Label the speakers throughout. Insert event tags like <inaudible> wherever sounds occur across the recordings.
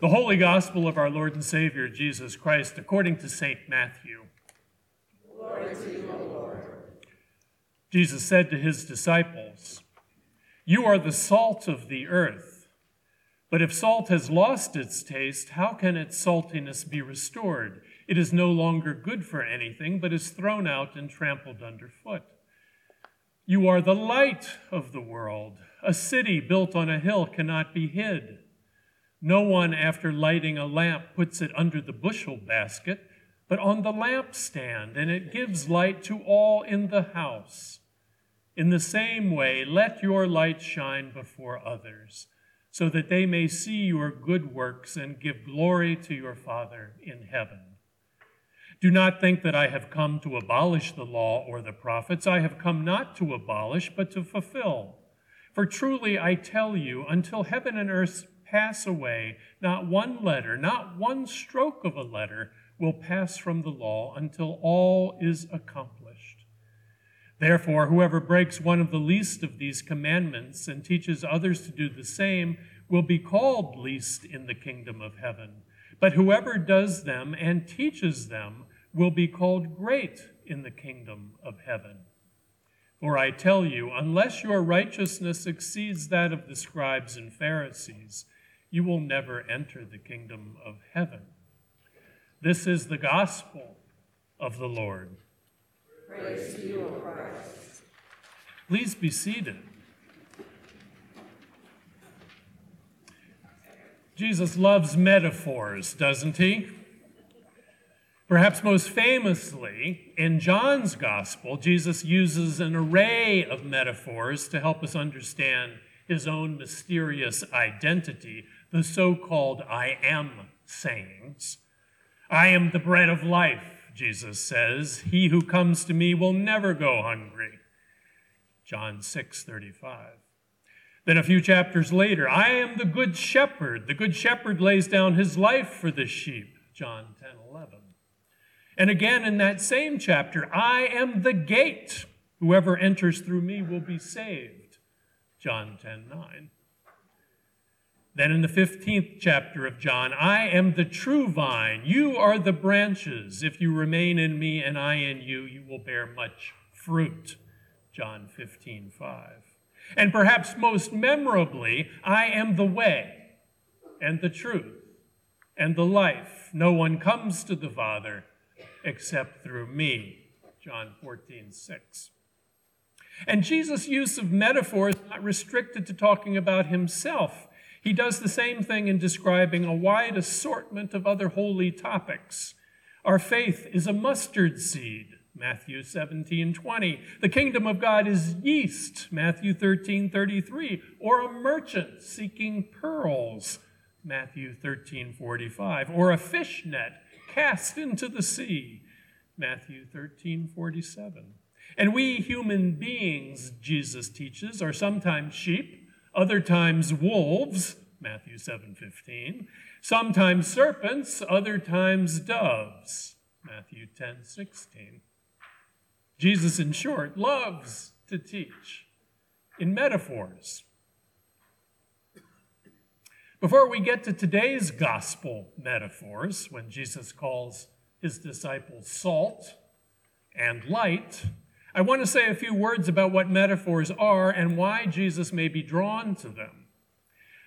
Speaker 1: The Holy Gospel of our Lord and Savior Jesus Christ according to St. Matthew.
Speaker 2: Glory to Lord.
Speaker 1: Jesus said to his disciples, You are the salt of the earth. But if salt has lost its taste, how can its saltiness be restored? It is no longer good for anything, but is thrown out and trampled underfoot. You are the light of the world. A city built on a hill cannot be hid. No one, after lighting a lamp, puts it under the bushel basket, but on the lampstand, and it gives light to all in the house. In the same way, let your light shine before others, so that they may see your good works and give glory to your Father in heaven. Do not think that I have come to abolish the law or the prophets. I have come not to abolish, but to fulfill. For truly I tell you, until heaven and earth pass away, not one letter, not one stroke of a letter will pass from the law until all is accomplished. Therefore, whoever breaks one of the least of these commandments and teaches others to do the same will be called least in the kingdom of heaven. But whoever does them and teaches them will be called great in the kingdom of heaven. For I tell you, unless your righteousness exceeds that of the scribes and Pharisees, you will never enter the kingdom of heaven. This is the gospel of the Lord.
Speaker 2: Praise to you, O Christ.
Speaker 1: Please be seated. Jesus loves metaphors, doesn't he? Perhaps most famously, in John's gospel, Jesus uses an array of metaphors to help us understand his own mysterious identity, the so called I am sayings. I am the bread of life, Jesus says. He who comes to me will never go hungry. John 6 35. Then a few chapters later, I am the good shepherd. The good shepherd lays down his life for the sheep. John 10 11. And again in that same chapter, I am the gate. Whoever enters through me will be saved. John 10 9. Then in the 15th chapter of John, I am the true vine. You are the branches. If you remain in me and I in you, you will bear much fruit. John 15 5. And perhaps most memorably, I am the way and the truth and the life. No one comes to the Father except through me. John 14 6. And Jesus' use of metaphor is not restricted to talking about himself. He does the same thing in describing a wide assortment of other holy topics. Our faith is a mustard seed, Matthew 17, 20. The kingdom of God is yeast, Matthew 13, 33. Or a merchant seeking pearls, Matthew 13, 45. Or a fish net cast into the sea, Matthew 13, 47. And we human beings, Jesus teaches, are sometimes sheep other times wolves, Matthew 7:15, sometimes serpents, other times doves, Matthew 10:16. Jesus in short loves to teach in metaphors. Before we get to today's gospel metaphors, when Jesus calls his disciples salt and light, I want to say a few words about what metaphors are and why Jesus may be drawn to them.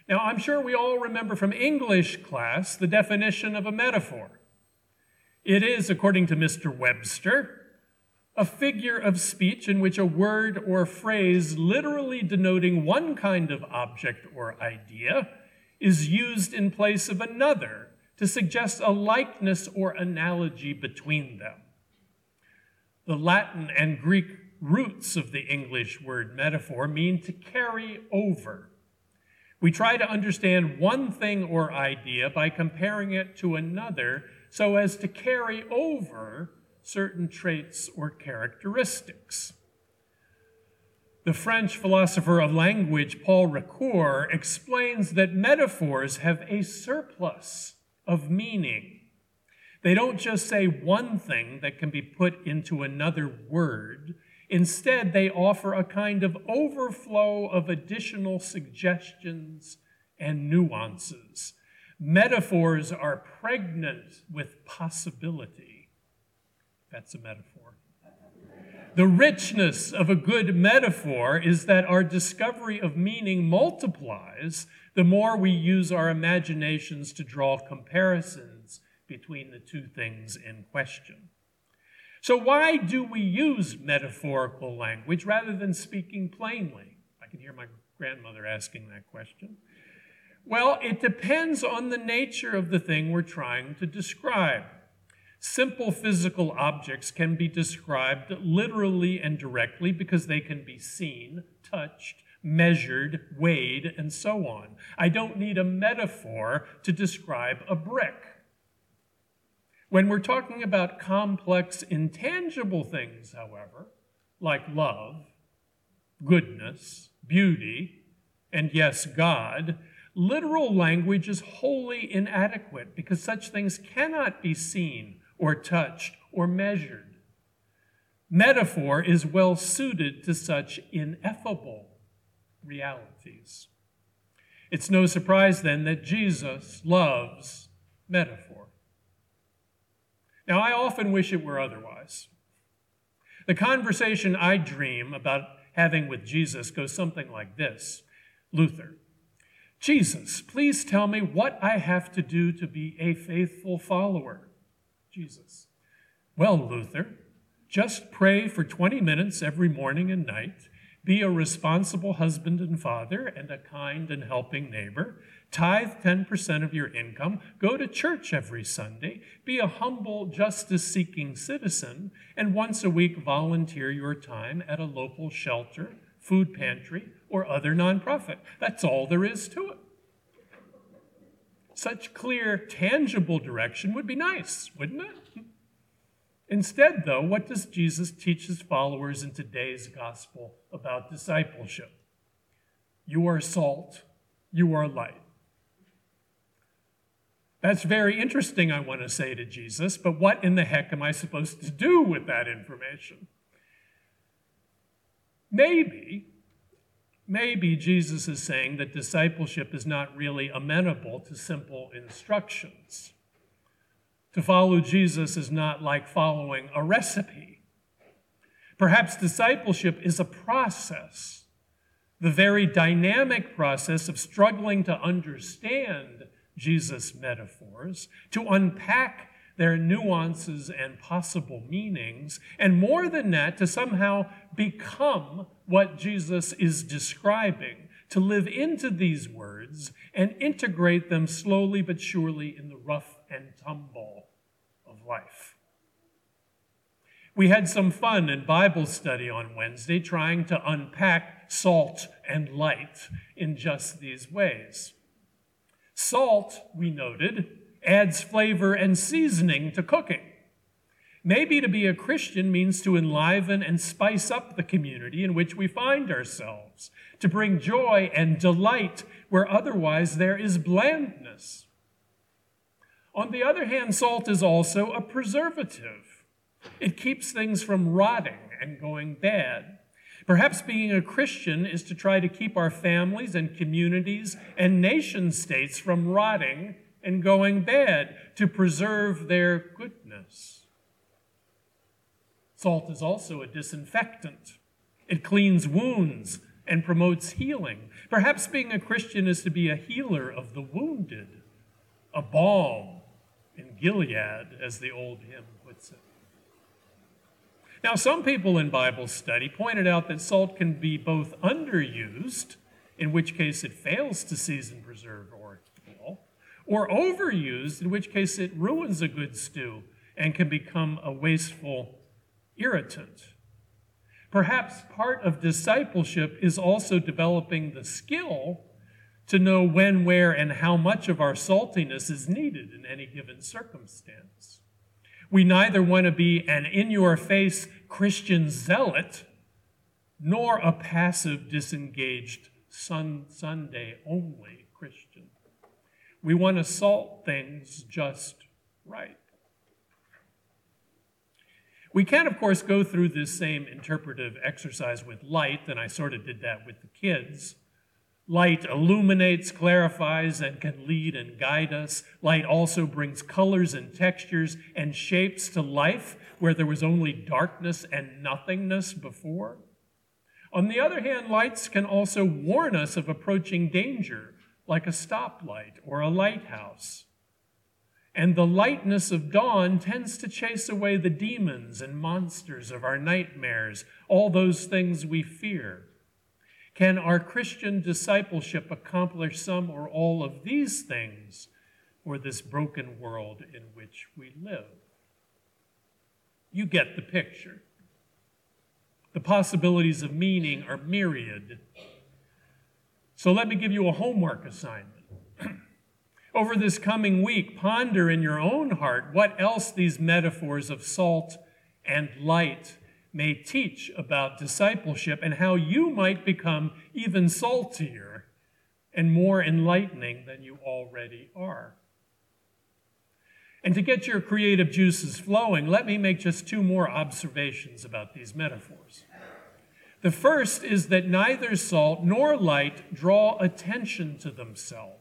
Speaker 1: Now, I'm sure we all remember from English class the definition of a metaphor. It is, according to Mr. Webster, a figure of speech in which a word or phrase literally denoting one kind of object or idea is used in place of another to suggest a likeness or analogy between them. The Latin and Greek roots of the English word metaphor mean to carry over. We try to understand one thing or idea by comparing it to another so as to carry over certain traits or characteristics. The French philosopher of language Paul Ricoeur explains that metaphors have a surplus of meaning they don't just say one thing that can be put into another word. Instead, they offer a kind of overflow of additional suggestions and nuances. Metaphors are pregnant with possibility. That's a metaphor. The richness of a good metaphor is that our discovery of meaning multiplies the more we use our imaginations to draw comparisons between the two things in question. So, why do we use metaphorical language rather than speaking plainly? I can hear my grandmother asking that question. Well, it depends on the nature of the thing we're trying to describe. Simple physical objects can be described literally and directly because they can be seen, touched, measured, weighed, and so on. I don't need a metaphor to describe a brick. When we're talking about complex, intangible things, however, like love, goodness, beauty, and yes, God, literal language is wholly inadequate because such things cannot be seen or touched or measured. Metaphor is well suited to such ineffable realities. It's no surprise then that Jesus loves metaphor. Now, I often wish it were otherwise. The conversation I dream about having with Jesus goes something like this Luther, Jesus, please tell me what I have to do to be a faithful follower. Jesus. Well, Luther, just pray for 20 minutes every morning and night. Be a responsible husband and father and a kind and helping neighbor. Tithe 10% of your income. Go to church every Sunday. Be a humble, justice seeking citizen. And once a week, volunteer your time at a local shelter, food pantry, or other nonprofit. That's all there is to it. Such clear, tangible direction would be nice, wouldn't it? Instead, though, what does Jesus teach his followers in today's gospel about discipleship? You are salt, you are light. That's very interesting, I want to say to Jesus, but what in the heck am I supposed to do with that information? Maybe Maybe Jesus is saying that discipleship is not really amenable to simple instructions. To follow Jesus is not like following a recipe. Perhaps discipleship is a process, the very dynamic process of struggling to understand Jesus' metaphors, to unpack their nuances and possible meanings, and more than that, to somehow become what Jesus is describing, to live into these words and integrate them slowly but surely in the rough and tumble of life. We had some fun in Bible study on Wednesday trying to unpack salt and light in just these ways. Salt, we noted, adds flavor and seasoning to cooking. Maybe to be a Christian means to enliven and spice up the community in which we find ourselves, to bring joy and delight where otherwise there is blandness. On the other hand, salt is also a preservative. It keeps things from rotting and going bad. Perhaps being a Christian is to try to keep our families and communities and nation states from rotting and going bad, to preserve their goodness. Salt is also a disinfectant. It cleans wounds and promotes healing. Perhaps being a Christian is to be a healer of the wounded, a balm in Gilead, as the old hymn puts it. Now, some people in Bible study pointed out that salt can be both underused, in which case it fails to season, preserve, or heal, or overused, in which case it ruins a good stew and can become a wasteful irritant. Perhaps part of discipleship is also developing the skill to know when, where, and how much of our saltiness is needed in any given circumstance. We neither want to be an in your face Christian zealot nor a passive, disengaged, sun, Sunday only Christian. We want to salt things just right. We can, of course, go through this same interpretive exercise with light, and I sort of did that with the kids. Light illuminates, clarifies, and can lead and guide us. Light also brings colors and textures and shapes to life where there was only darkness and nothingness before. On the other hand, lights can also warn us of approaching danger, like a stoplight or a lighthouse. And the lightness of dawn tends to chase away the demons and monsters of our nightmares, all those things we fear. Can our Christian discipleship accomplish some or all of these things for this broken world in which we live? You get the picture. The possibilities of meaning are myriad. So let me give you a homework assignment. <clears throat> Over this coming week, ponder in your own heart what else these metaphors of salt and light may teach about discipleship and how you might become even saltier and more enlightening than you already are. And to get your creative juices flowing, let me make just two more observations about these metaphors. The first is that neither salt nor light draw attention to themselves.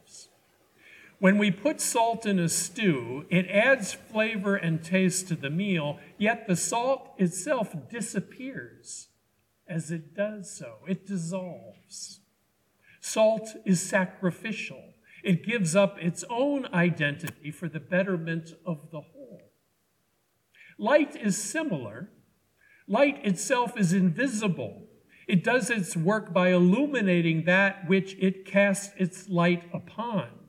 Speaker 1: When we put salt in a stew, it adds flavor and taste to the meal, yet the salt itself disappears as it does so. It dissolves. Salt is sacrificial, it gives up its own identity for the betterment of the whole. Light is similar. Light itself is invisible. It does its work by illuminating that which it casts its light upon.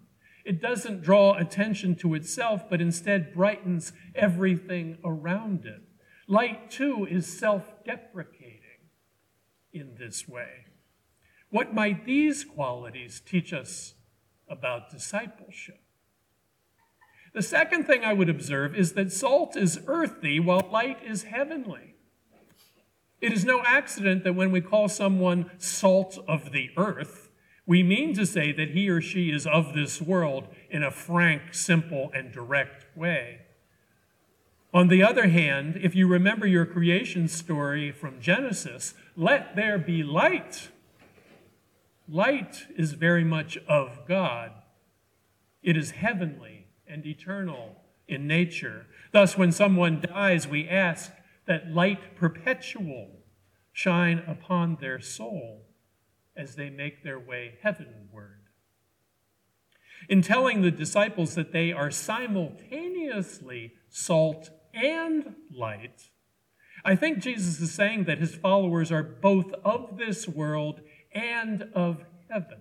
Speaker 1: It doesn't draw attention to itself, but instead brightens everything around it. Light, too, is self deprecating in this way. What might these qualities teach us about discipleship? The second thing I would observe is that salt is earthy while light is heavenly. It is no accident that when we call someone salt of the earth, we mean to say that he or she is of this world in a frank, simple, and direct way. On the other hand, if you remember your creation story from Genesis, let there be light. Light is very much of God. It is heavenly and eternal in nature. Thus, when someone dies, we ask that light perpetual shine upon their soul as they make their way heavenward. In telling the disciples that they are simultaneously salt and light, I think Jesus is saying that his followers are both of this world and of heaven.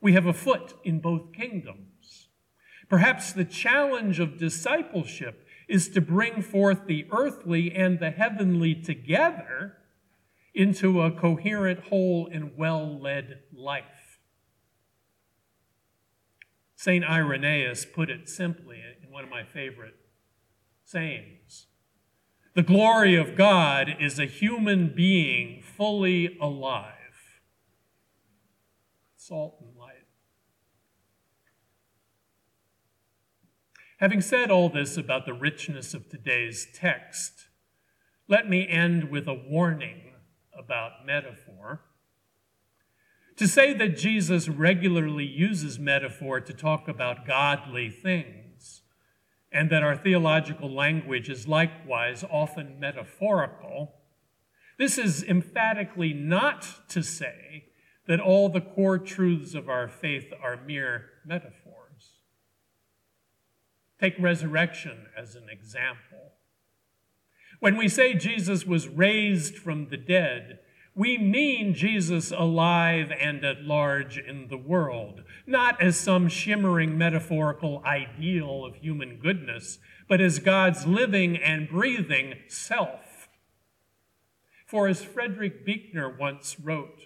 Speaker 1: We have a foot in both kingdoms. Perhaps the challenge of discipleship is to bring forth the earthly and the heavenly together into a coherent, whole, and well led life. St. Irenaeus put it simply in one of my favorite sayings The glory of God is a human being fully alive. Salt and light. Having said all this about the richness of today's text, let me end with a warning about metaphor. To say that Jesus regularly uses metaphor to talk about godly things, and that our theological language is likewise often metaphorical, this is emphatically not to say that all the core truths of our faith are mere metaphors. Take resurrection as an example. When we say Jesus was raised from the dead, we mean Jesus alive and at large in the world, not as some shimmering metaphorical ideal of human goodness, but as God's living and breathing self. For as Frederick Buechner once wrote,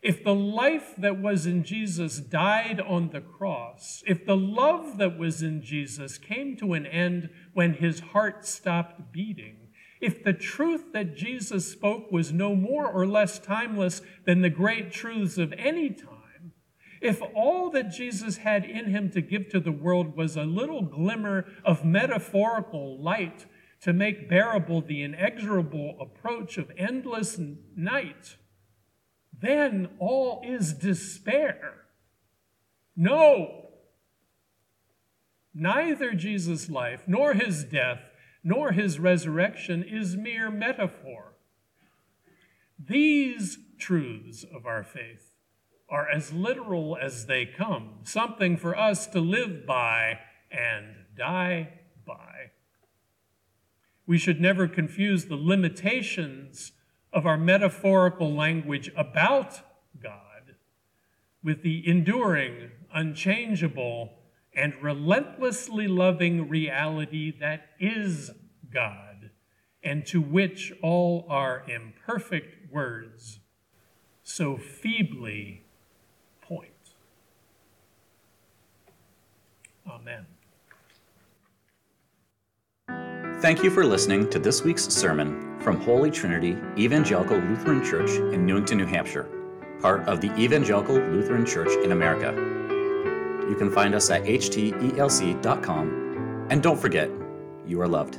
Speaker 1: if the life that was in Jesus died on the cross, if the love that was in Jesus came to an end when his heart stopped beating, if the truth that Jesus spoke was no more or less timeless than the great truths of any time, if all that Jesus had in him to give to the world was a little glimmer of metaphorical light to make bearable the inexorable approach of endless night, then all is despair. No. Neither Jesus' life, nor his death, nor his resurrection is mere metaphor. These truths of our faith are as literal as they come, something for us to live by and die by. We should never confuse the limitations of our metaphorical language about God with the enduring, unchangeable, and relentlessly loving reality that is God, and to which all our imperfect words so feebly point. Amen.
Speaker 3: Thank you for listening to this week's sermon from Holy Trinity Evangelical Lutheran Church in Newington, New Hampshire, part of the Evangelical Lutheran Church in America. You can find us at htelc.com, and don't forget, you are loved.